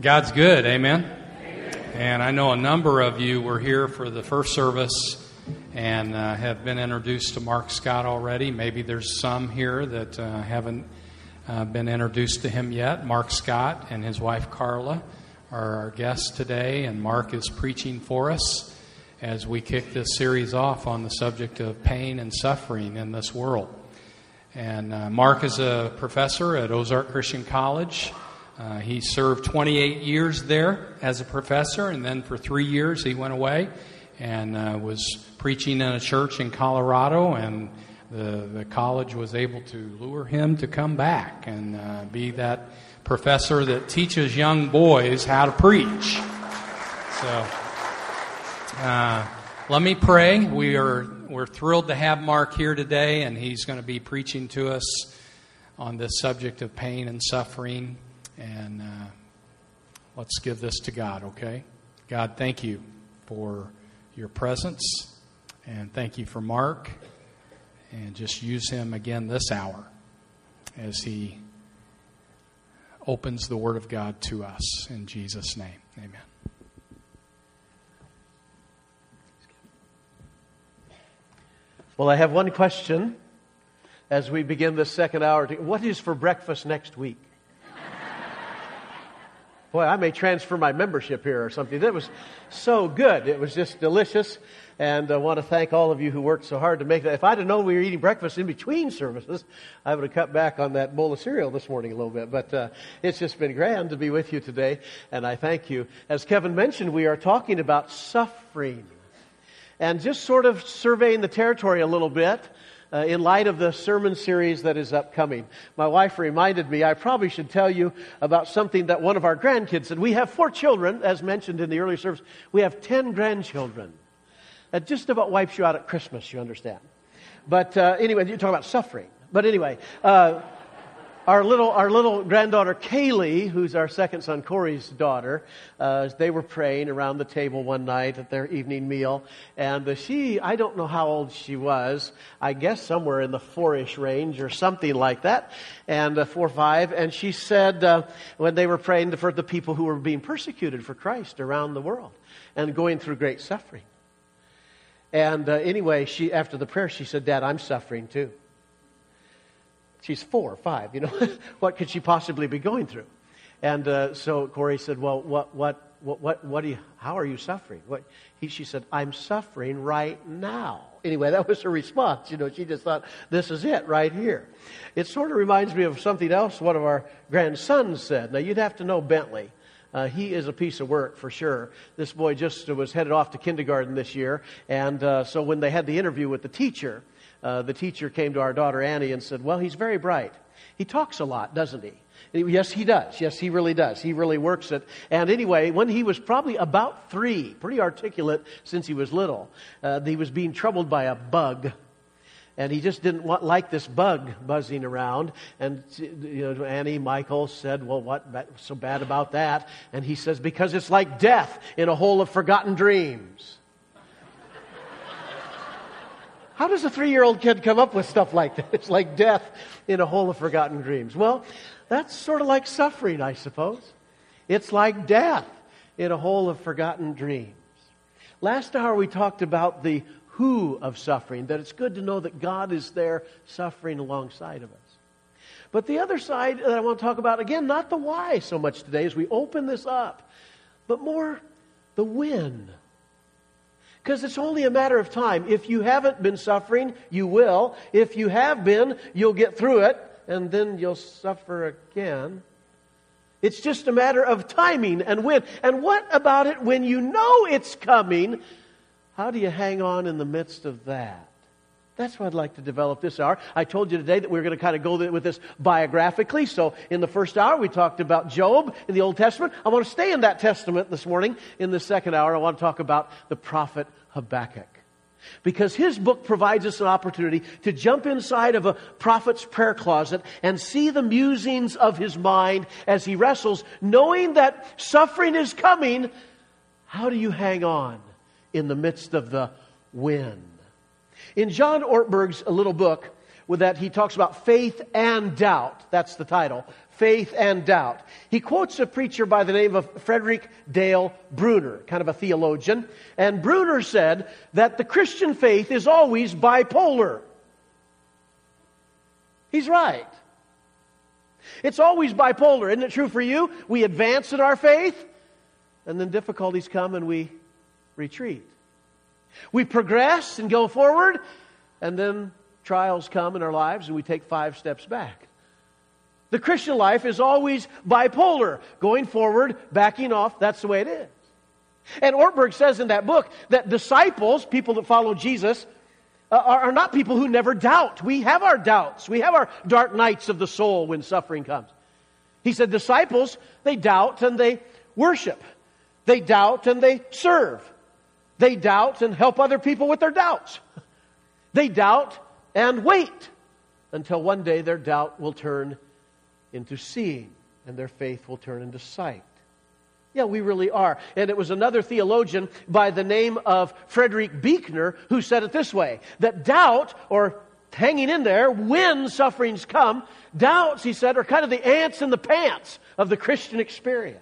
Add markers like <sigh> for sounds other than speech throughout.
God's good, amen? And I know a number of you were here for the first service and uh, have been introduced to Mark Scott already. Maybe there's some here that uh, haven't uh, been introduced to him yet. Mark Scott and his wife Carla are our guests today, and Mark is preaching for us as we kick this series off on the subject of pain and suffering in this world. And uh, Mark is a professor at Ozark Christian College. Uh, he served 28 years there as a professor, and then for three years he went away and uh, was preaching in a church in Colorado. And the, the college was able to lure him to come back and uh, be that professor that teaches young boys how to preach. So, uh, let me pray. We are we're thrilled to have Mark here today, and he's going to be preaching to us on this subject of pain and suffering. And uh, let's give this to God, okay? God, thank you for your presence, and thank you for Mark, and just use him again this hour as he opens the Word of God to us. In Jesus' name, amen. Well, I have one question as we begin this second hour. What is for breakfast next week? Boy, I may transfer my membership here or something. That was so good. It was just delicious. And I want to thank all of you who worked so hard to make that. If I'd have known we were eating breakfast in between services, I would have cut back on that bowl of cereal this morning a little bit. But uh, it's just been grand to be with you today, and I thank you. As Kevin mentioned, we are talking about suffering. And just sort of surveying the territory a little bit uh, in light of the sermon series that is upcoming. My wife reminded me I probably should tell you about something that one of our grandkids said. We have four children, as mentioned in the early service. We have ten grandchildren. That just about wipes you out at Christmas, you understand. But uh, anyway, you're talking about suffering. But anyway, uh, our little, our little granddaughter Kaylee, who's our second son Corey's daughter, uh, they were praying around the table one night at their evening meal. And uh, she, I don't know how old she was, I guess somewhere in the four-ish range or something like that, and uh, four or five. And she said, uh, when they were praying for the people who were being persecuted for Christ around the world and going through great suffering. And uh, anyway, she, after the prayer, she said, Dad, I'm suffering too. She's four five, you know. <laughs> what could she possibly be going through? And uh, so Corey said, Well, what, what, what, what, what do you, how are you suffering? What, he, she said, I'm suffering right now. Anyway, that was her response. You know, she just thought, this is it right here. It sort of reminds me of something else one of our grandsons said. Now, you'd have to know Bentley. Uh, he is a piece of work for sure. This boy just was headed off to kindergarten this year, and uh, so when they had the interview with the teacher, uh, the teacher came to our daughter Annie and said, Well, he's very bright. He talks a lot, doesn't he? Yes, he does. Yes, he really does. He really works it. And anyway, when he was probably about three, pretty articulate since he was little, uh, he was being troubled by a bug. And he just didn't want, like this bug buzzing around. And you know, Annie Michael said, Well, what so bad about that? And he says, Because it's like death in a hole of forgotten dreams. How does a three year old kid come up with stuff like that? It's <laughs> like death in a hole of forgotten dreams. Well, that's sort of like suffering, I suppose. It's like death in a hole of forgotten dreams. Last hour we talked about the who of suffering, that it's good to know that God is there suffering alongside of us. But the other side that I want to talk about, again, not the why so much today as we open this up, but more the when because it's only a matter of time. If you haven't been suffering, you will. If you have been, you'll get through it, and then you'll suffer again. It's just a matter of timing and when. And what about it when you know it's coming? How do you hang on in the midst of that? That's what I'd like to develop this hour. I told you today that we are going to kind of go with this biographically. So in the first hour, we talked about Job in the Old Testament. I want to stay in that testament this morning. In the second hour, I want to talk about the prophet Habakkuk. Because his book provides us an opportunity to jump inside of a prophet's prayer closet and see the musings of his mind as he wrestles, knowing that suffering is coming. How do you hang on in the midst of the wind? In John Ortberg's little book, with that he talks about faith and doubt. That's the title. faith and doubt. He quotes a preacher by the name of Frederick Dale Bruner, kind of a theologian. And Bruner said that the Christian faith is always bipolar. He's right. It's always bipolar. Isn't it true for you? We advance in our faith, and then difficulties come and we retreat. We progress and go forward, and then trials come in our lives and we take five steps back. The Christian life is always bipolar, going forward, backing off. That's the way it is. And Ortberg says in that book that disciples, people that follow Jesus, uh, are, are not people who never doubt. We have our doubts. We have our dark nights of the soul when suffering comes. He said disciples, they doubt and they worship. They doubt and they serve. They doubt and help other people with their doubts. They doubt and wait until one day their doubt will turn into seeing and their faith will turn into sight. Yeah, we really are. And it was another theologian by the name of Frederick Buechner who said it this way that doubt, or hanging in there when sufferings come, doubts, he said, are kind of the ants in the pants of the Christian experience.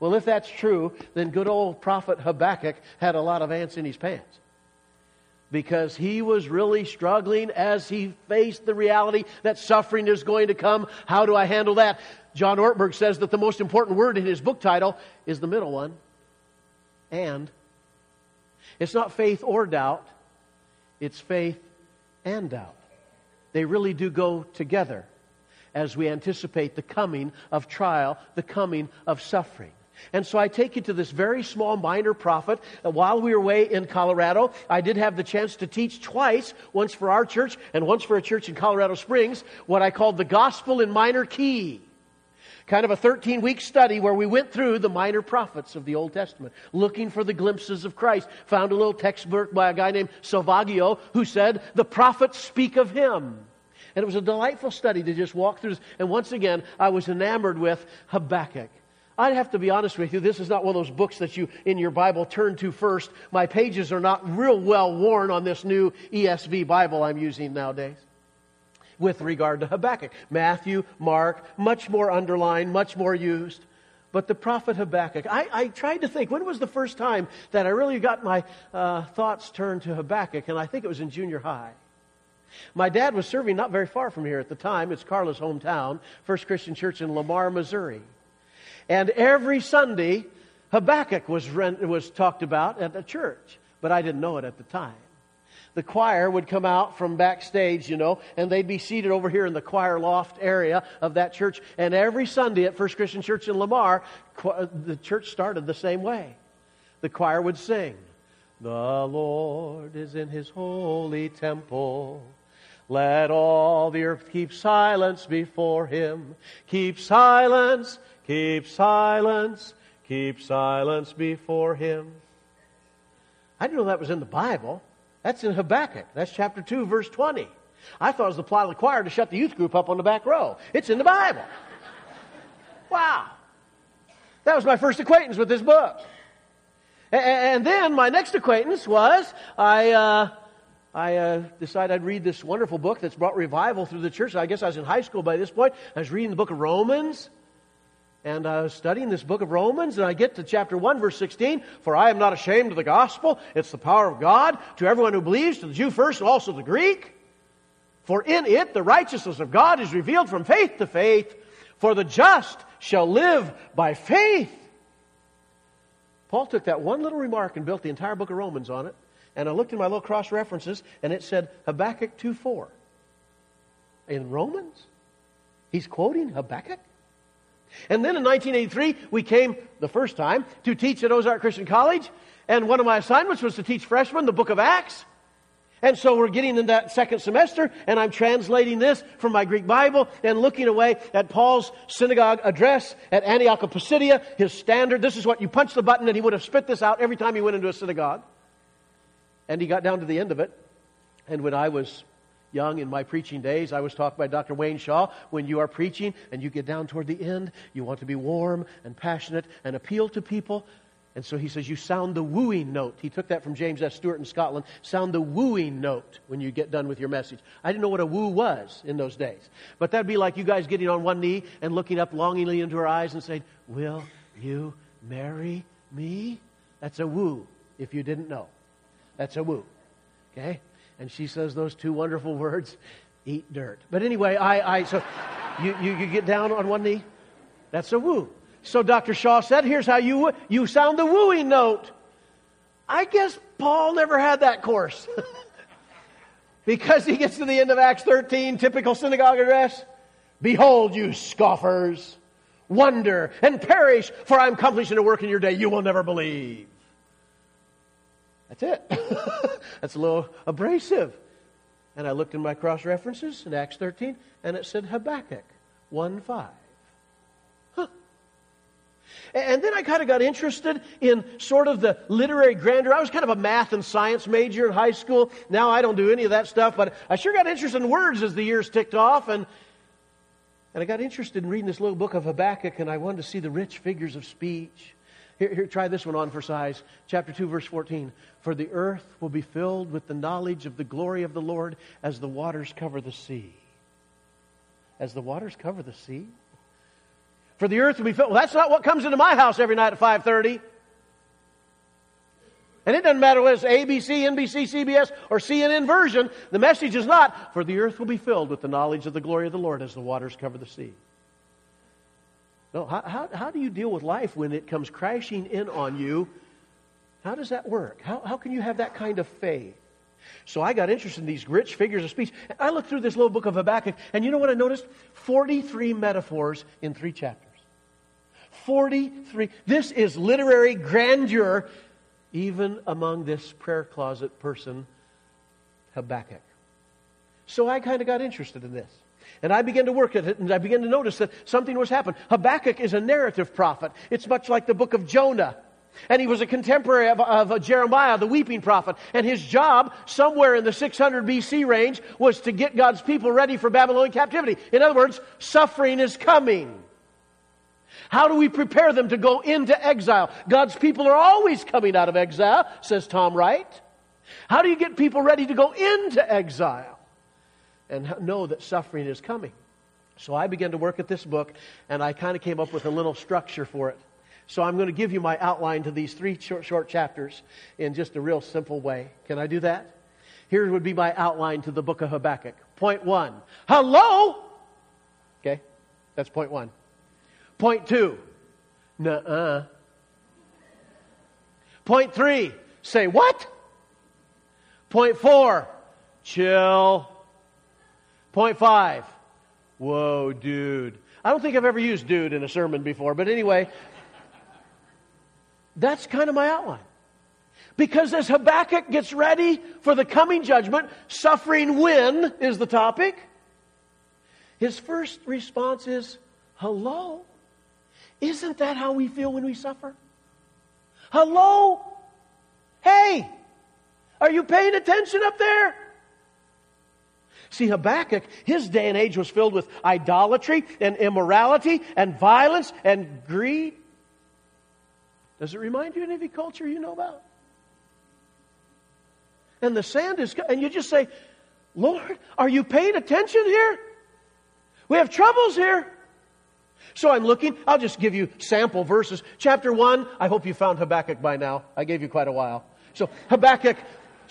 Well, if that's true, then good old prophet Habakkuk had a lot of ants in his pants. Because he was really struggling as he faced the reality that suffering is going to come. How do I handle that? John Ortberg says that the most important word in his book title is the middle one and. It's not faith or doubt, it's faith and doubt. They really do go together as we anticipate the coming of trial, the coming of suffering. And so I take you to this very small minor prophet. While we were away in Colorado, I did have the chance to teach twice, once for our church and once for a church in Colorado Springs, what I called the gospel in minor key. Kind of a 13 week study where we went through the minor prophets of the Old Testament, looking for the glimpses of Christ. Found a little textbook by a guy named Selvaggio who said, The prophets speak of him. And it was a delightful study to just walk through. And once again, I was enamored with Habakkuk. I'd have to be honest with you, this is not one of those books that you in your Bible turn to first. My pages are not real well worn on this new ESV Bible I'm using nowadays with regard to Habakkuk. Matthew, Mark, much more underlined, much more used. But the prophet Habakkuk, I, I, tried to think, when was the first time that I really got my uh, thoughts turned to Habakkuk? And I think it was in junior high. My dad was serving not very far from here at the time. It's Carla's hometown, First Christian Church in Lamar, Missouri. And every Sunday, Habakkuk was, was talked about at the church, but I didn't know it at the time. The choir would come out from backstage, you know, and they'd be seated over here in the choir loft area of that church. And every Sunday at First Christian Church in Lamar, uh, the church started the same way. The choir would sing, The Lord is in his holy temple. Let all the earth keep silence before him. Keep silence Keep silence, keep silence before him. I didn't know that was in the Bible. That's in Habakkuk. That's chapter 2, verse 20. I thought it was the plot of the choir to shut the youth group up on the back row. It's in the Bible. <laughs> Wow. That was my first acquaintance with this book. And then my next acquaintance was I, uh, I uh, decided I'd read this wonderful book that's brought revival through the church. I guess I was in high school by this point. I was reading the book of Romans. And I was studying this book of Romans, and I get to chapter 1, verse 16. For I am not ashamed of the gospel. It's the power of God to everyone who believes, to the Jew first, and also the Greek. For in it the righteousness of God is revealed from faith to faith. For the just shall live by faith. Paul took that one little remark and built the entire book of Romans on it. And I looked in my little cross references, and it said Habakkuk 2 4. In Romans? He's quoting Habakkuk? And then in 1983, we came the first time to teach at Ozark Christian College. And one of my assignments was to teach freshmen the book of Acts. And so we're getting in that second semester, and I'm translating this from my Greek Bible and looking away at Paul's synagogue address at Antioch of Pisidia, his standard. This is what you punch the button, and he would have spit this out every time he went into a synagogue. And he got down to the end of it. And when I was young in my preaching days, I was taught by Dr. Wayne Shaw when you are preaching and you get down toward the end, you want to be warm and passionate and appeal to people. And so he says, You sound the wooing note. He took that from James S. Stewart in Scotland. Sound the wooing note when you get done with your message. I didn't know what a woo was in those days. But that'd be like you guys getting on one knee and looking up longingly into her eyes and saying, Will you marry me? That's a woo, if you didn't know. That's a woo. Okay? And she says those two wonderful words eat dirt. But anyway, I, I so you, you, you get down on one knee. That's a woo. So Dr. Shaw said, here's how you, you sound the wooing note. I guess Paul never had that course. <laughs> because he gets to the end of Acts 13, typical synagogue address. Behold, you scoffers, wonder and perish, for I'm accomplishing a work in your day you will never believe. That's it. <laughs> That's a little abrasive. And I looked in my cross references in Acts 13, and it said Habakkuk 1 5. And then I kind of got interested in sort of the literary grandeur. I was kind of a math and science major in high school. Now I don't do any of that stuff, but I sure got interested in words as the years ticked off. And, and I got interested in reading this little book of Habakkuk, and I wanted to see the rich figures of speech. Here, here, try this one on for size. Chapter 2, verse 14. For the earth will be filled with the knowledge of the glory of the Lord as the waters cover the sea. As the waters cover the sea? For the earth will be filled. Well, that's not what comes into my house every night at 5.30. And it doesn't matter whether it's ABC, NBC, CBS, or CNN version. The message is not, for the earth will be filled with the knowledge of the glory of the Lord as the waters cover the sea. No, how, how, how do you deal with life when it comes crashing in on you? How does that work? How, how can you have that kind of faith? So I got interested in these rich figures of speech. I looked through this little book of Habakkuk, and you know what I noticed? 43 metaphors in three chapters. 43. This is literary grandeur, even among this prayer closet person, Habakkuk. So I kind of got interested in this. And I began to work at it, and I began to notice that something was happening. Habakkuk is a narrative prophet. It's much like the book of Jonah. And he was a contemporary of, of, Jeremiah, the weeping prophet. And his job, somewhere in the 600 BC range, was to get God's people ready for Babylonian captivity. In other words, suffering is coming. How do we prepare them to go into exile? God's people are always coming out of exile, says Tom Wright. How do you get people ready to go into exile and know that suffering is coming? So I began to work at this book, and I kind of came up with a little structure for it. So I'm going to give you my outline to these three short, short chapters in just a real simple way. Can I do that? Here would be my outline to the book of Habakkuk. Point one. Hello? Okay, that's point one. Point two, nuh-uh. Point three, say what? Point four, chill. Point five, whoa, dude. I don't think I've ever used dude in a sermon before, but anyway, that's kind of my outline. Because as Habakkuk gets ready for the coming judgment, suffering when is the topic. His first response is, hello. Isn't that how we feel when we suffer? Hello? Hey, are you paying attention up there? See, Habakkuk, his day and age was filled with idolatry and immorality and violence and greed. Does it remind you of any culture you know about? And the sand is, and you just say, Lord, are you paying attention here? We have troubles here. So I'm looking, I'll just give you sample verses. Chapter 1, I hope you found Habakkuk by now. I gave you quite a while. So Habakkuk,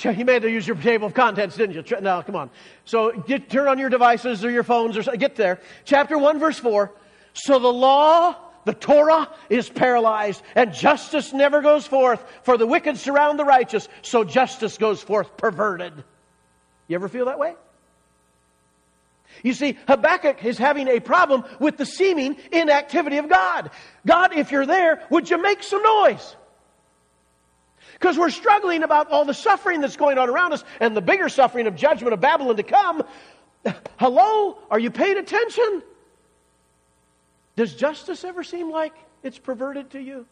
you have to use your table of contents, didn't you? No, come on. So get, turn on your devices or your phones or get there. Chapter 1, verse 4. So the law, the Torah, is paralyzed, and justice never goes forth. For the wicked surround the righteous, so justice goes forth perverted. You ever feel that way? You see, Habakkuk is having a problem with the seeming inactivity of God. God, if you're there, would you make some noise? Because we're struggling about all the suffering that's going on around us and the bigger suffering of judgment of Babylon to come. Hello? Are you paying attention? Does justice ever seem like it's perverted to you?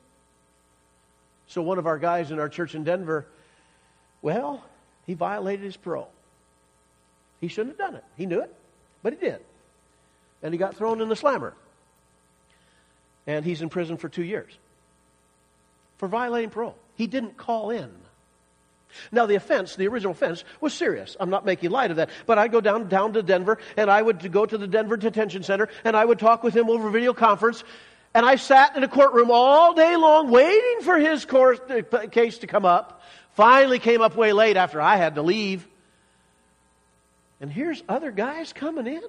So, one of our guys in our church in Denver, well, he violated his parole. He shouldn't have done it. He knew it. But he did. And he got thrown in the slammer. And he's in prison for two years. for violating parole. He didn't call in. Now, the offense, the original offense, was serious. I'm not making light of that. But I'd go down, down to Denver, and I would go to the Denver Detention Center, and I would talk with him over video conference. And I sat in a courtroom all day long waiting for his course, uh, case to come up. Finally came up way late after I had to leave. And here's other guys coming in.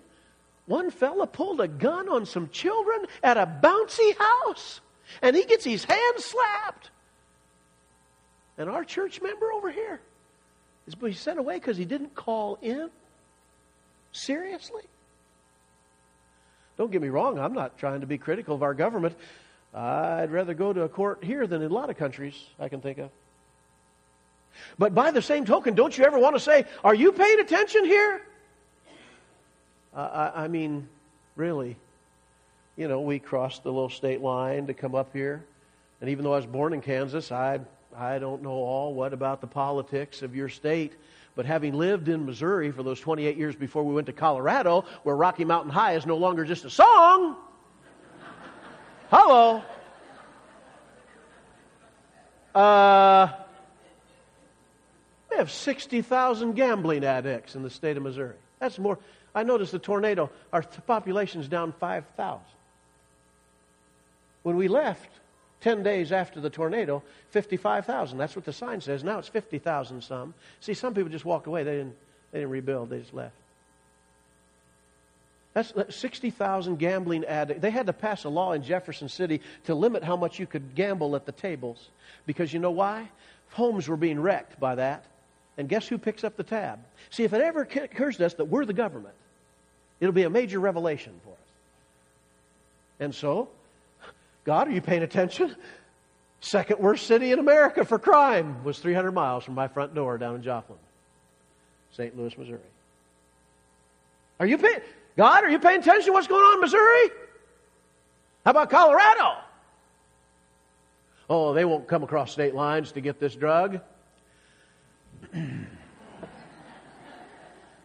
One fella pulled a gun on some children at a bouncy house, and he gets his hand slapped. And our church member over here is being sent away because he didn't call in? Seriously? Don't get me wrong, I'm not trying to be critical of our government. I'd rather go to a court here than in a lot of countries I can think of. But by the same token, don't you ever want to say, Are you paying attention here? Uh, I, I mean, really. You know, we crossed the little state line to come up here. And even though I was born in Kansas, I I don't know all what about the politics of your state, but having lived in Missouri for those 28 years before we went to Colorado, where Rocky Mountain High is no longer just a song. Hello. Uh, we have 60,000 gambling addicts in the state of Missouri. That's more. I noticed the tornado, our population is down 5,000. When we left, 10 days after the tornado, 55,000. That's what the sign says. Now it's 50,000 some. See, some people just walked away. They didn't, they didn't rebuild, they just left. That's 60,000 gambling addicts. They had to pass a law in Jefferson City to limit how much you could gamble at the tables. Because you know why? Homes were being wrecked by that. And guess who picks up the tab? See, if it ever occurs to us that we're the government, it'll be a major revelation for us. And so, God, are you paying attention? Second worst city in America for crime was 300 miles from my front door down in Joplin, St. Louis, Missouri. Are you paying, God, are you paying attention to what's going on in Missouri? How about Colorado? Oh, they won't come across state lines to get this drug. <clears throat>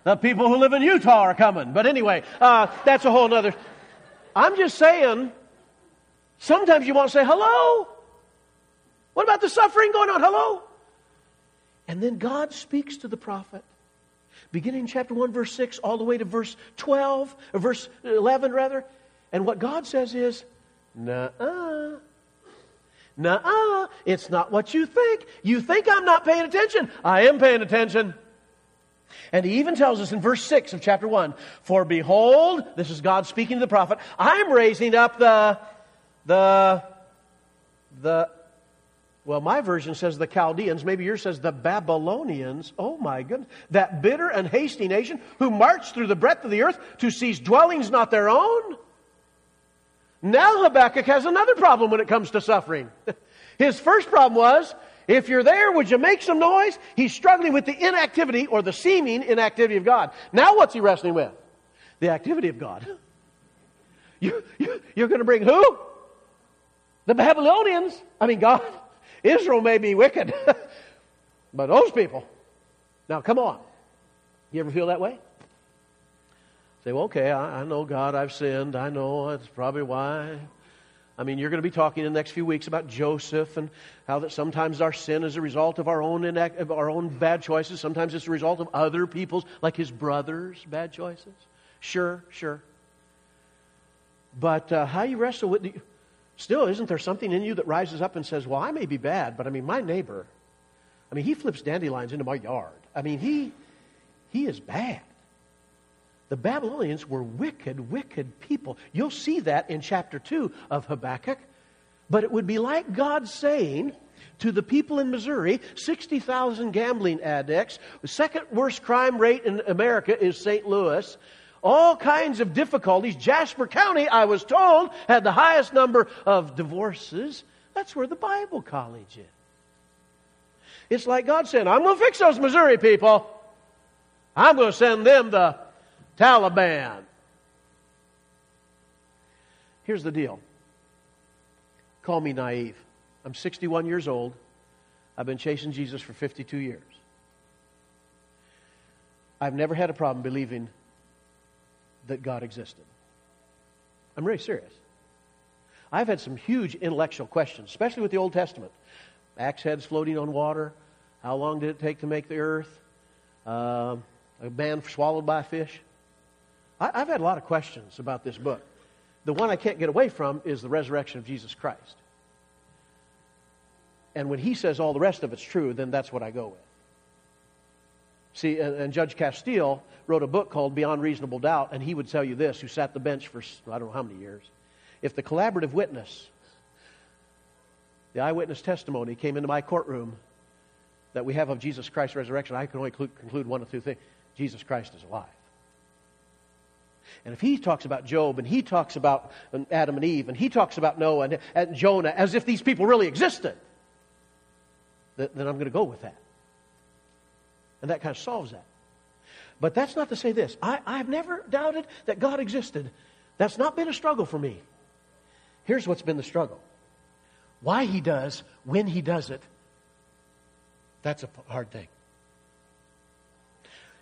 the people who live in Utah are coming. But anyway, uh, that's a whole other. I'm just saying Sometimes you want to say, hello? What about the suffering going on? Hello? And then God speaks to the prophet. Beginning in chapter 1, verse 6, all the way to verse 12, or verse 11, rather. And what God says is, nah uh. Nah uh. It's not what you think. You think I'm not paying attention. I am paying attention. And he even tells us in verse 6 of chapter 1 For behold, this is God speaking to the prophet, I'm raising up the the, the, well, my version says the Chaldeans. Maybe yours says the Babylonians. Oh my goodness. That bitter and hasty nation who marched through the breadth of the earth to seize dwellings not their own. Now Habakkuk has another problem when it comes to suffering. <laughs> His first problem was, if you're there, would you make some noise? He's struggling with the inactivity or the seeming inactivity of God. Now what's he wrestling with? The activity of God. <laughs> You, you, you're going to bring who? The Babylonians, I mean, God, <laughs> Israel may be wicked, <laughs> but those people, now come on. You ever feel that way? Say, well, okay, I, I know God, I've sinned. I know that's probably why. I mean, you're going to be talking in the next few weeks about Joseph and how that sometimes our sin is a result of our own inact- of our own bad choices. Sometimes it's a result of other people's, like his brothers' bad choices. Sure, sure. But uh, how you wrestle with Still, isn't there something in you that rises up and says, Well, I may be bad, but I mean, my neighbor, I mean, he flips dandelions into my yard. I mean, he, he is bad. The Babylonians were wicked, wicked people. You'll see that in chapter 2 of Habakkuk. But it would be like God saying to the people in Missouri 60,000 gambling addicts, the second worst crime rate in America is St. Louis all kinds of difficulties. Jasper County, I was told, had the highest number of divorces. That's where the Bible college is. It's like God saying, I'm going to fix those Missouri people. I'm going to send them the Taliban. Here's the deal. Call me naive. I'm 61 years old. I've been chasing Jesus for 52 years. I've never had a problem believing that God existed. I'm really serious. I've had some huge intellectual questions, especially with the Old Testament. Axe heads floating on water. How long did it take to make the earth? Uh, a man swallowed by a fish. I, I've had a lot of questions about this book. The one I can't get away from is the resurrection of Jesus Christ. And when he says all the rest of it's true, then that's what I go with. See, and, and, Judge Casteel wrote a book called Beyond Reasonable Doubt, and he would tell you this, who sat the bench for I don't know how many years. If the collaborative witness, the eyewitness testimony, came into my courtroom that we have of Jesus Christ's resurrection, I can only conclude one of two things Jesus Christ is alive. And if he talks about Job and he talks about um, Adam and Eve and he talks about Noah and, and Jonah as if these people really existed, then I'm going to go with that. And that kind of solves that. But that's not to say this. I, I've never doubted that God existed. That's not been a struggle for me. Here's what's been the struggle why he does, when he does it, that's a hard thing.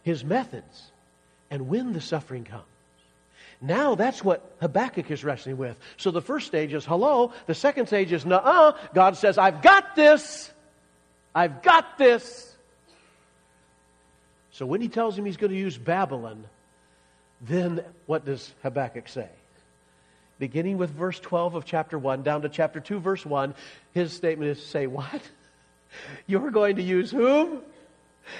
His methods, and when the suffering comes. Now that's what Habakkuk is wrestling with. So the first stage is hello. The second stage is nah. God says, I've got this. I've got this. So when he tells him he's going to use Babylon, then what does Habakkuk say? Beginning with verse 12 of chapter 1 down to chapter 2, verse 1, his statement is say, What? You're going to use whom?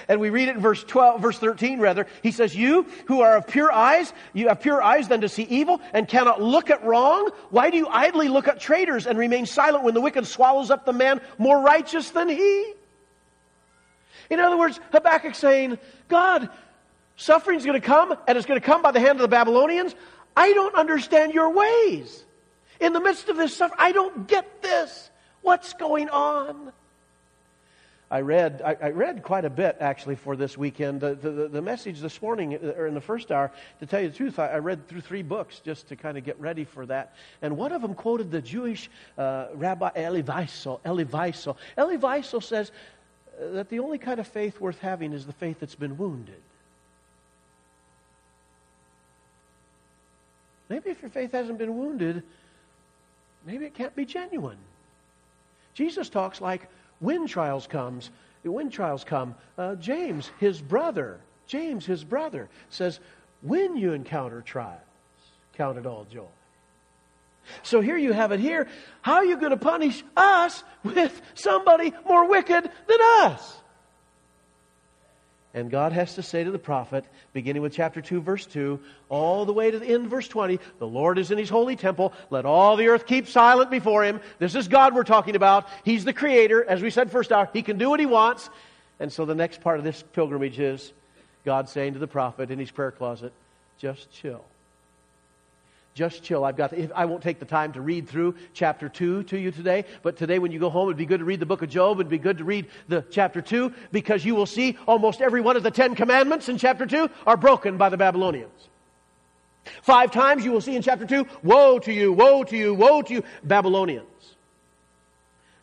And we read it in verse 12, verse 13 rather. He says, You who are of pure eyes, you have pure eyes than to see evil and cannot look at wrong. Why do you idly look at traitors and remain silent when the wicked swallows up the man more righteous than he? In other words, Habakkuk saying, God, suffering's going to come and it's going to come by the hand of the Babylonians. I don't understand your ways. In the midst of this suffering, I don't get this. What's going on? I read, I, I, read quite a bit actually for this weekend. The, the, the, message this morning, uh, or in the first hour, to tell you the truth, I, I read through three books just to kind of get ready for that. And one of them quoted the Jewish uh, Rabbi Elie Wiesel. Elie Wiesel. Elie Wiesel says that the only kind of faith worth having is the faith that's been wounded. Maybe if your faith hasn't been wounded, maybe it can't be genuine. Jesus talks like when trials comes, when trials come, uh, James, his brother, James, his brother, says, when you encounter trials, count it all joy. So here you have it here. How are you going to punish us with somebody more wicked than us? And God has to say to the prophet, beginning with chapter 2, verse 2, all the way to the end, verse 20, the Lord is in his holy temple. Let all the earth keep silent before him. This is God we're talking about. He's the creator. As we said first hour, he can do what he wants. And so the next part of this pilgrimage is God saying to the prophet in his prayer closet, just chill just chill. I've got. I won't take the time to read through chapter two to you today, but today when you go home, it'd be good to read the book of Job. It'd be good to read the chapter two because you will see almost every one of the Ten Commandments in chapter two are broken by the Babylonians. Five times you will see in chapter two, "Woe to you! Woe to you! Woe to you, Babylonians!"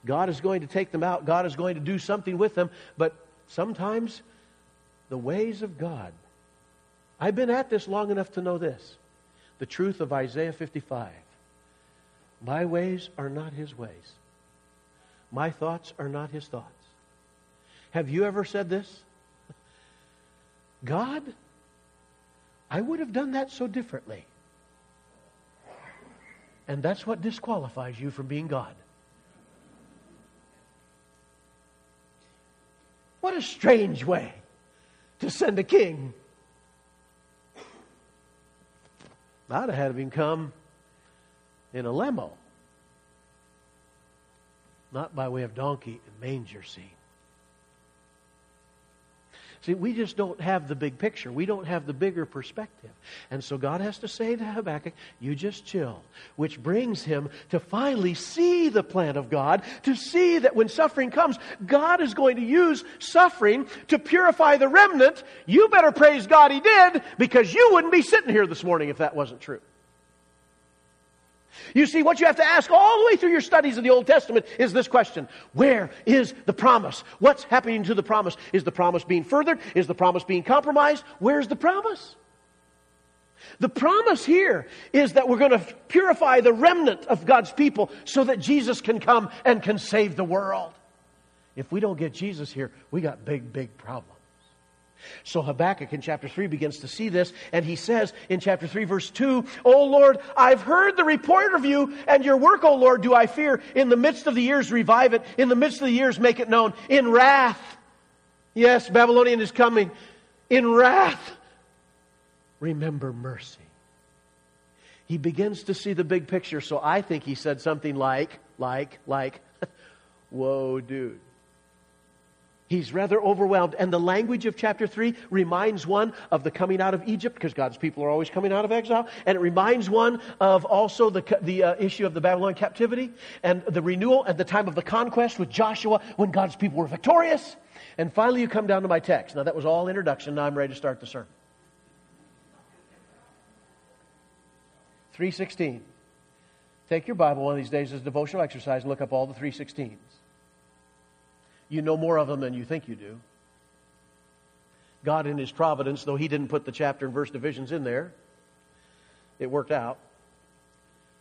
God is going to take them out. God is going to do something with them, but sometimes the ways of God. I've been at this long enough to know this the truth of Isaiah 55. My ways are not his ways. My thoughts are not his thoughts. Have you ever said this? God, I would have done that so differently. And that's what disqualifies you from being God. What a strange way to send a king I'd have had him come in a limo, not by way of donkey and manger scene. See, we just don't have the big picture. We don't have the bigger perspective. And so God has to say to Habakkuk, you just chill. Which brings him to finally see the plan of God, to see that when suffering comes, God is going to use suffering to purify the remnant. You better praise God he did, because you wouldn't be sitting here this morning if that wasn't true. You see, what you have to ask all the way through your studies of the Old Testament is this question Where is the promise? What's happening to the promise? Is the promise being furthered? Is the promise being compromised? Where's the promise? The promise here is that we're going to purify the remnant of God's people so that Jesus can come and can save the world. If we don't get Jesus here, we got big, big problems. So Habakkuk in chapter 3 begins to see this, and he says in chapter 3, verse 2, O Lord, I've heard the report of you, and your work, O Lord, do I fear. In the midst of the years, revive it. In the midst of the years, make it known. In wrath. Yes, Babylonian is coming. In wrath remember mercy. He begins to see the big picture, so I think he said something like, like, like, <laughs> whoa, dude. He's rather overwhelmed. And the language of chapter 3 reminds one of the coming out of Egypt, because God's people are always coming out of exile. And it reminds one of also the, the uh, issue of the Babylon captivity and the renewal at the time of the conquest with Joshua when God's people were victorious. And finally, you come down to my text. Now, that was all introduction. Now I'm ready to start the sermon. 316. Take your Bible one of these days as a devotional exercise and look up all the 316s. You know more of them than you think you do. God, in His providence, though He didn't put the chapter and verse divisions in there, it worked out.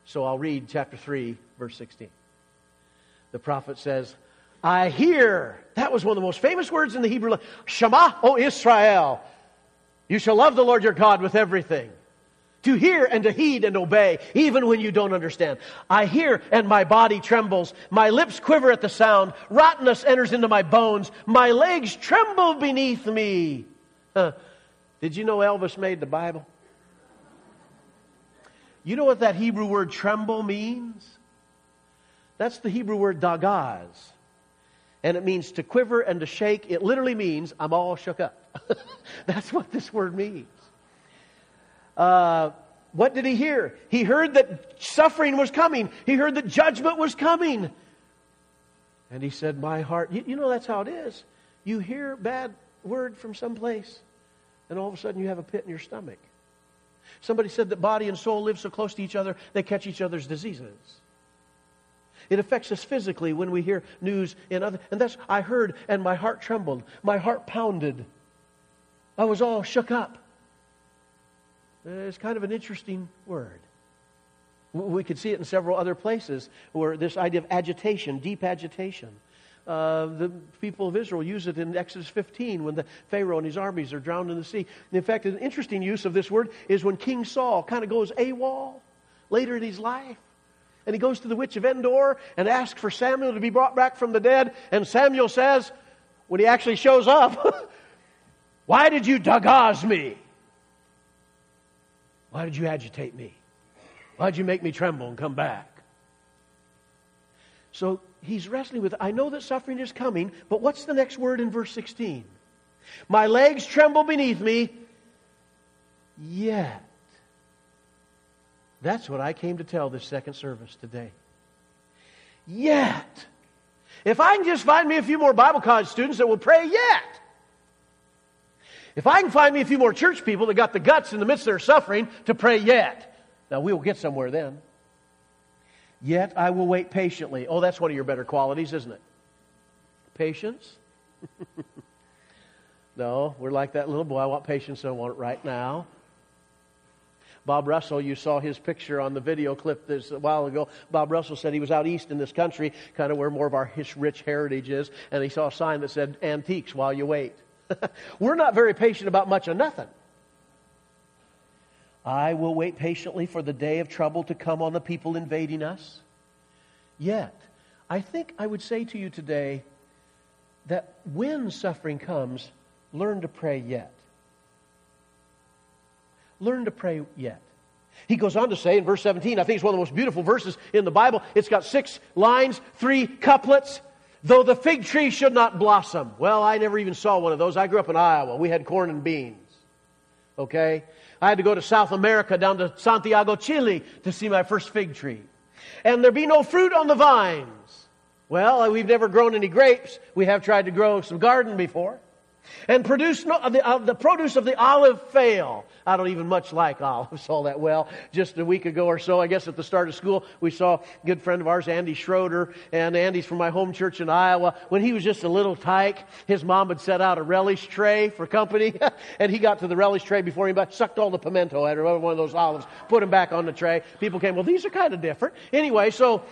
So I'll read chapter 3, verse 16. The prophet says, I hear. That was one of the most famous words in the Hebrew. language. Shema, O Israel. You shall love the Lord your God with everything to hear and to heed and obey, even when you don't understand. I hear and my body trembles. My lips quiver at the sound. Rottenness enters into my bones. My legs tremble beneath me. Huh. Did you know Elvis made the Bible? You know what that Hebrew word tremble means? That's the Hebrew word ragaz. And it means to quiver and to shake. It literally means I'm all shook up. <laughs> That's what this word means. Uh, what did he hear? He heard that suffering was coming. He heard that judgment was coming. And he said, My heart, you, you know that's how it is. You hear bad word from someplace, and all of a sudden you have a pit in your stomach. Somebody said that body and soul live so close to each other, they catch each other's diseases. It affects us physically when we hear news in other. And that's, I heard, and my heart trembled. My heart pounded. I was all shook up. It's kind of an interesting word. We could see it in several other places where this idea of agitation, deep agitation. Uh, the people of Israel use it in Exodus 15 when the Pharaoh and his armies are drowned in the sea. In fact, an interesting use of this word is when King Saul kind of goes AWOL later in his life. And he goes to the witch of Endor and asks for Samuel to be brought back from the dead. And Samuel says, when he actually shows up, <laughs> Why did you ragaz me? Why did you agitate me? Why did you make me tremble and come back? So he's wrestling with, I know that suffering is coming, but what's the next word in verse 16? My legs tremble beneath me, yet. That's what I came to tell this second service today. Yet. If I can just find me a few more Bible college students that will pray yet. If I can find me a few more church people that got the guts in the midst of their suffering to pray yet, now we will get somewhere then. Yet I will wait patiently. Oh, that's one of your better qualities, isn't it? Patience? <laughs> no, we're like that little boy. I want patience, I want it right now. Bob Russell, you saw his picture on the video clip this a while ago. Bob Russell said he was out east in this country, kind of where more of our rich heritage is, and he saw a sign that said antiques while you wait. <laughs> We're not very patient about much of nothing. I will wait patiently for the day of trouble to come on the people invading us. Yet, I think I would say to you today that when suffering comes, learn to pray yet. Learn to pray yet. He goes on to say in verse 17, I think it's one of the most beautiful verses in the Bible. It's got six lines, three couplets. Though the fig tree should not blossom. Well, I never even saw one of those. I grew up in Iowa. We had corn and beans. Okay? I had to go to South America, down to Santiago, Chile, to see my first fig tree. And there be no fruit on the vines. Well, we've never grown any grapes. We have tried to grow some garden before. And produce no, uh, the, uh, the produce of the olive fail. I don't even much like olives all that well. Just a week ago or so, I guess at the start of school, we saw a good friend of ours, Andy Schroeder, and Andy's from my home church in Iowa. When he was just a little tyke, his mom had set out a relish tray for company, <laughs> and he got to the relish tray before anybody sucked all the pimento out of one of those olives, put them back on the tray. People came, well, these are kind of different. Anyway, so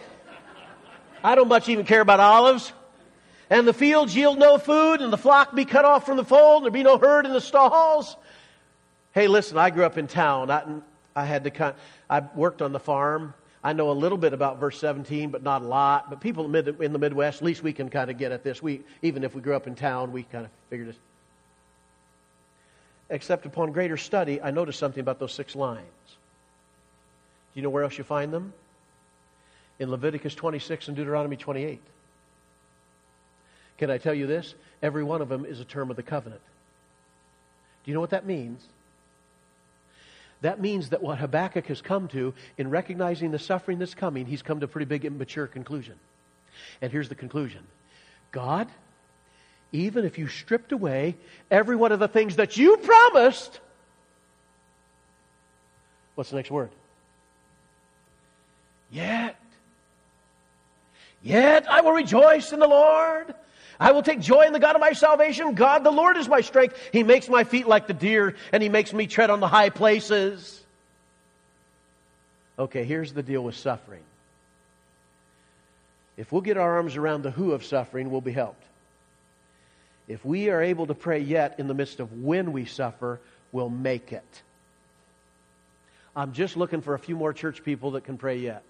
I don't much even care about olives and the fields yield no food, and the flock be cut off from the fold, and there be no herd in the stalls. Hey, listen, I grew up in town. I, I had to kind I worked on the farm. I know a little bit about verse 17, but not a lot. But people in the Midwest, at least we can kind of get at this. We, even if we grew up in town, we kind of figured this. Except upon greater study, I noticed something about those six lines. Do you know where else you find them? In Leviticus 26 and Deuteronomy 28. Can I tell you this? Every one of them is a term of the covenant. Do you know what that means? That means that what Habakkuk has come to, in recognizing the suffering that's coming, he's come to a pretty big and mature conclusion. And here's the conclusion God, even if you stripped away every one of the things that you promised, what's the next word? Yet, yet I will rejoice in the Lord. I will take joy in the God of my salvation. God, the Lord is my strength. He makes my feet like the deer, and He makes me tread on the high places. Okay, here's the deal with suffering. If we'll get our arms around the who of suffering, we'll be helped. If we are able to pray yet in the midst of when we suffer, we'll make it. I'm just looking for a few more church people that can pray yet.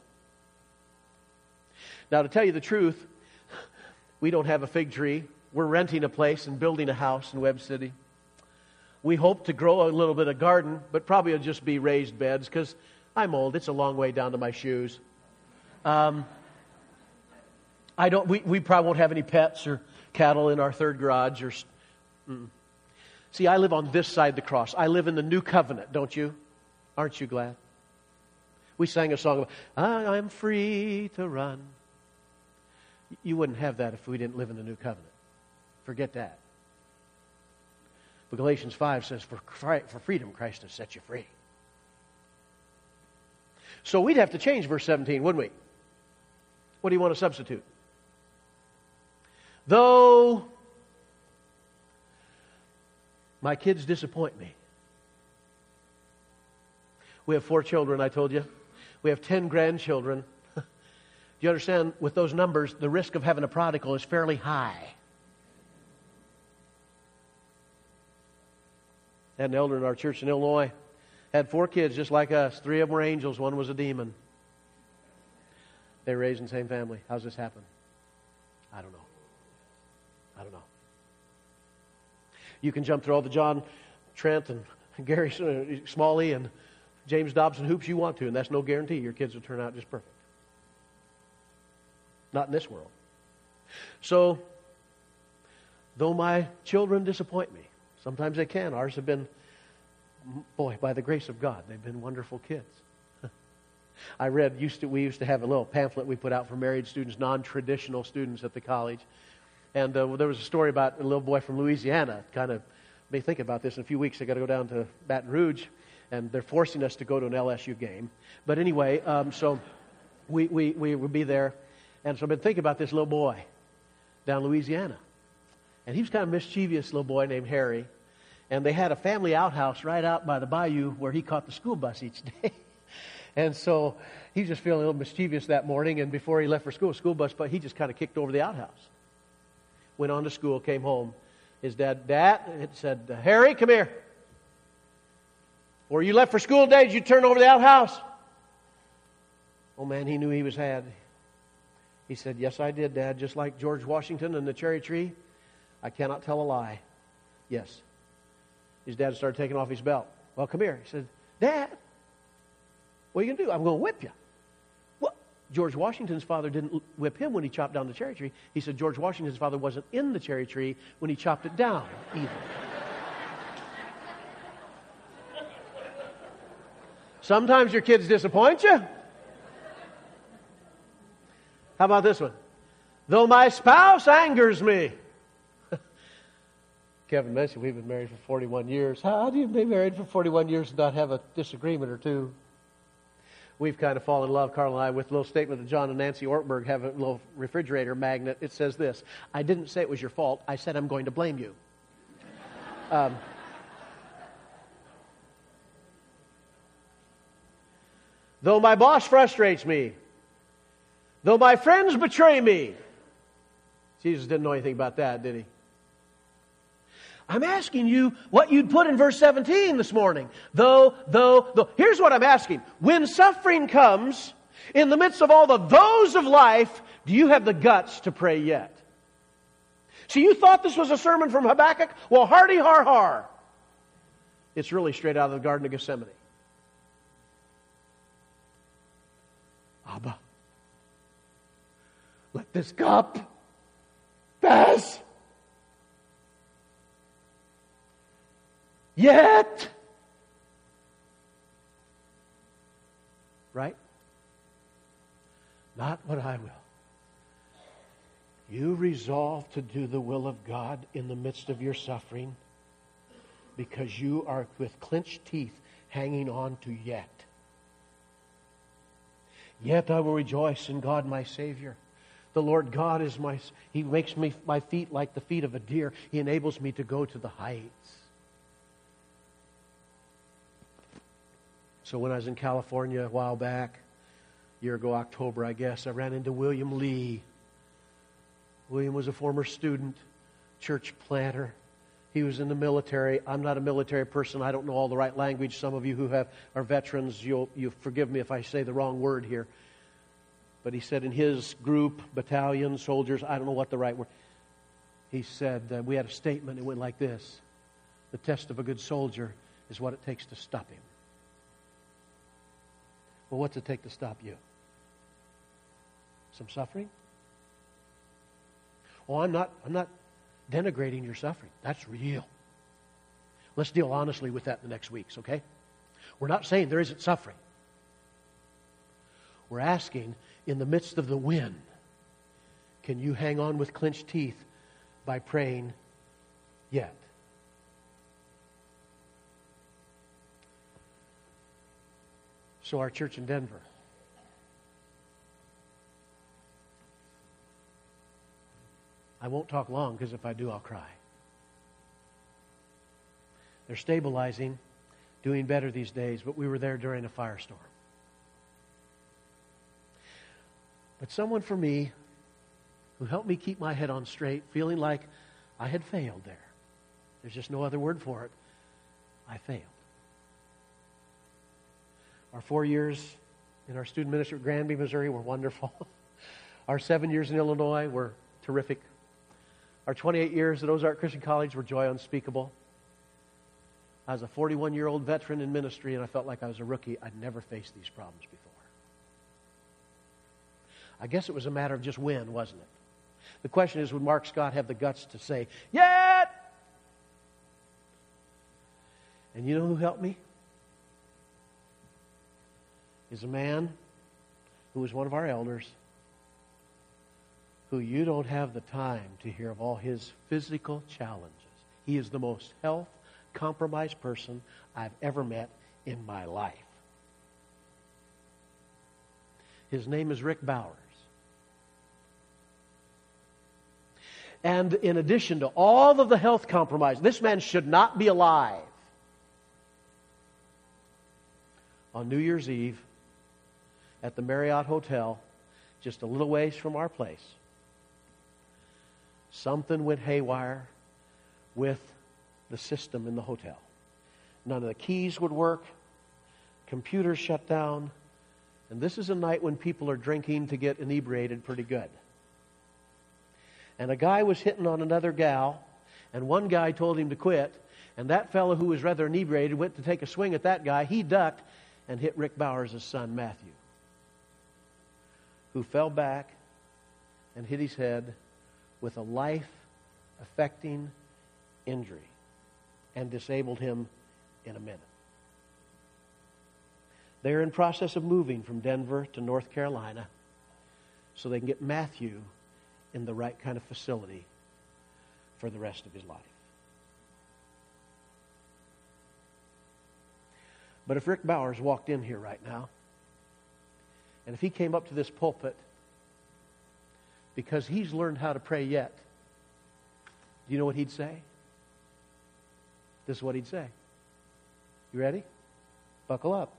Now, to tell you the truth, we don't have a fig tree. We're renting a place and building a house in Webb City. We hope to grow a little bit of garden, but probably it'll just be raised beds because I'm old. It's a long way down to my shoes. Um, I don't. We, we probably won't have any pets or cattle in our third garage. Or mm. see, I live on this side of the cross. I live in the new covenant. Don't you? Aren't you glad? We sang a song about "I'm free to run." You wouldn't have that if we didn't live in the new covenant. Forget that. But Galatians 5 says, for, for freedom, Christ has set you free. So we'd have to change verse 17, wouldn't we? What do you want to substitute? Though my kids disappoint me. We have four children, I told you. We have ten grandchildren. Do you understand? With those numbers, the risk of having a prodigal is fairly high. Had an elder in our church in Illinois, had four kids just like us. Three of them were angels, one was a demon. They were raised in the same family. How's this happen? I don't know. I don't know. You can jump through all the John Trent and <laughs> Gary <laughs> Smalley and James Dobson hoops you want to, and that's no guarantee your kids will turn out just perfect. Not in this world. So, though my children disappoint me, sometimes they can. Ours have been, boy, by the grace of God, they've been wonderful kids. <laughs> I read, used to, we used to have a little pamphlet we put out for married students, non traditional students at the college. And uh, there was a story about a little boy from Louisiana. Kind of may think about this in a few weeks. I got to go down to Baton Rouge, and they're forcing us to go to an LSU game. But anyway, um, so we, we, we would be there. And so I've been thinking about this little boy down Louisiana. And he was kind of mischievous little boy named Harry. And they had a family outhouse right out by the bayou where he caught the school bus each <laughs> day. and so he was just feeling a little mischievous that morning. And before he left for school, school bus, but he just kind of kicked over the outhouse. Went on to school, came home. His dad, Dad, had said, Harry, come here. Or you left for school today, did you turn over the outhouse? Oh man, he knew he was had. He said, Yes, I did, Dad, just like George Washington and the cherry tree. I cannot tell a lie. Yes. His dad started taking off his belt. Well, come here. He said, Dad, what are you going to do? I'm going to whip you. What? George Washington's father didn't whip him when he chopped down the cherry tree. He said George Washington's father wasn't in the cherry tree when he chopped it down either. Sometimes your kids disappoint you. How about this one? Though my spouse angers me. <laughs> Kevin mentioned we've been married for 41 years. How do you be married for 41 years and not have a disagreement or two? We've kind of fallen in love, Carl and I, with a little statement that John and Nancy Ortberg have a little refrigerator magnet. It says this I didn't say it was your fault. I said I'm going to blame you. <laughs> Um, though my boss frustrates me, though my friends betray me, Jesus didn't know anything about that, did he? I'm asking you what you'd put in verse 17 this morning. Though, though, though. Here's what I'm asking. When suffering comes, in the midst of all the those of life, do you have the guts to pray yet? See, you thought this was a sermon from Habakkuk? Well, hardy har har. It's really straight out of the Garden of Gethsemane. Abba, let this cup pass. Yet. Right? Not what I will. You resolve to do the will of God in the midst of your suffering because you are with clenched teeth hanging on to yet. Yet I will rejoice in God my Savior. The Lord God is my, He makes me, my feet like the feet of a deer. He enables me to go to the heights. So when I was in California a while back, a year ago, October, I guess, I ran into William Lee. William was a former student, church planter. He was in the military. I'm not a military person. I don't know all the right language. Some of you who have, are veterans, you'll, you forgive me if I say the wrong word here. But he said in his group, battalion, soldiers, I don't know what the right word. He said, uh, we had a statement. It went like this The test of a good soldier is what it takes to stop him. Well, what's it take to stop you? Some suffering? Oh, I'm not, I'm not denigrating your suffering. That's real. Let's deal honestly with that in the next weeks, okay? We're not saying there isn't suffering. We're asking, in the midst of the wind, can you hang on with clenched teeth by praying yet? So, our church in Denver. I won't talk long because if I do, I'll cry. They're stabilizing, doing better these days, but we were there during a firestorm. But someone for me who helped me keep my head on straight, feeling like I had failed there. There's just no other word for it. I failed. Our four years in our student ministry at Granby, Missouri were wonderful. <laughs> our seven years in Illinois were terrific. Our 28 years at Ozark Christian College were joy unspeakable. I was a 41 year old veteran in ministry, and I felt like I was a rookie. I'd never faced these problems before. I guess it was a matter of just when, wasn't it? The question is would Mark Scott have the guts to say, Yet? And you know who helped me? is a man who is one of our elders who you don't have the time to hear of all his physical challenges. He is the most health compromised person I've ever met in my life. His name is Rick Bowers. And in addition to all of the health compromise, this man should not be alive. On New Year's Eve, at the Marriott Hotel, just a little ways from our place. Something went haywire with the system in the hotel. None of the keys would work, computers shut down, and this is a night when people are drinking to get inebriated pretty good. And a guy was hitting on another gal, and one guy told him to quit, and that fellow who was rather inebriated went to take a swing at that guy. He ducked and hit Rick Bowers' son, Matthew who fell back and hit his head with a life affecting injury and disabled him in a minute. They're in process of moving from Denver to North Carolina so they can get Matthew in the right kind of facility for the rest of his life. But if Rick Bowers walked in here right now, and if he came up to this pulpit because he's learned how to pray yet, do you know what he'd say? This is what he'd say. You ready? Buckle up.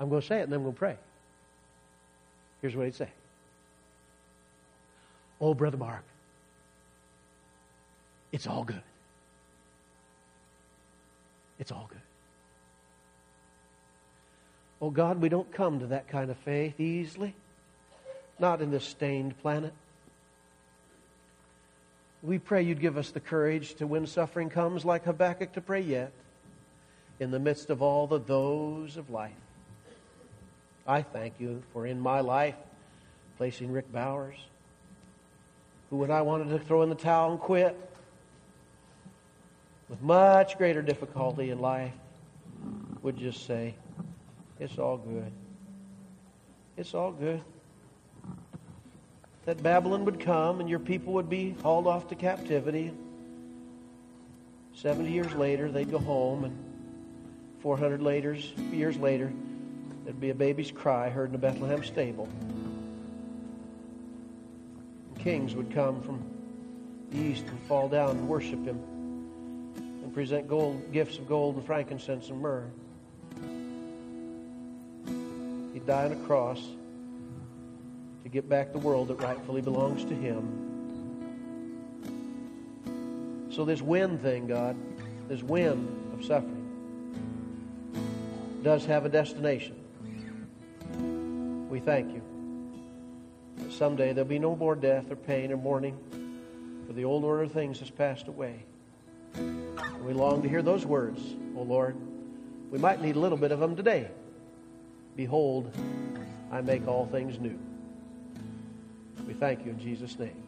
I'm going to say it and then I'm going to pray. Here's what he'd say Oh, Brother Mark, it's all good. It's all good. Oh God, we don't come to that kind of faith easily. Not in this stained planet. We pray you'd give us the courage to, when suffering comes, like Habakkuk, to pray yet in the midst of all the those of life. I thank you for in my life placing Rick Bowers, who, when I wanted to throw in the towel and quit, with much greater difficulty in life, would just say, It's all good. It's all good that Babylon would come and your people would be hauled off to captivity. 70 years later, they'd go home, and 400 later, years later, there'd be a baby's cry heard in a Bethlehem stable. Kings would come from the east and fall down and worship him and present gold, gifts of gold and frankincense and myrrh. He'd die on a cross to get back the world that rightfully belongs to Him. So, this wind thing, God, this wind of suffering, does have a destination. We thank you. Someday there'll be no more death or pain or mourning, for the old order of things has passed away. And we long to hear those words, O oh Lord. We might need a little bit of them today. Behold, I make all things new. We thank you in Jesus' name.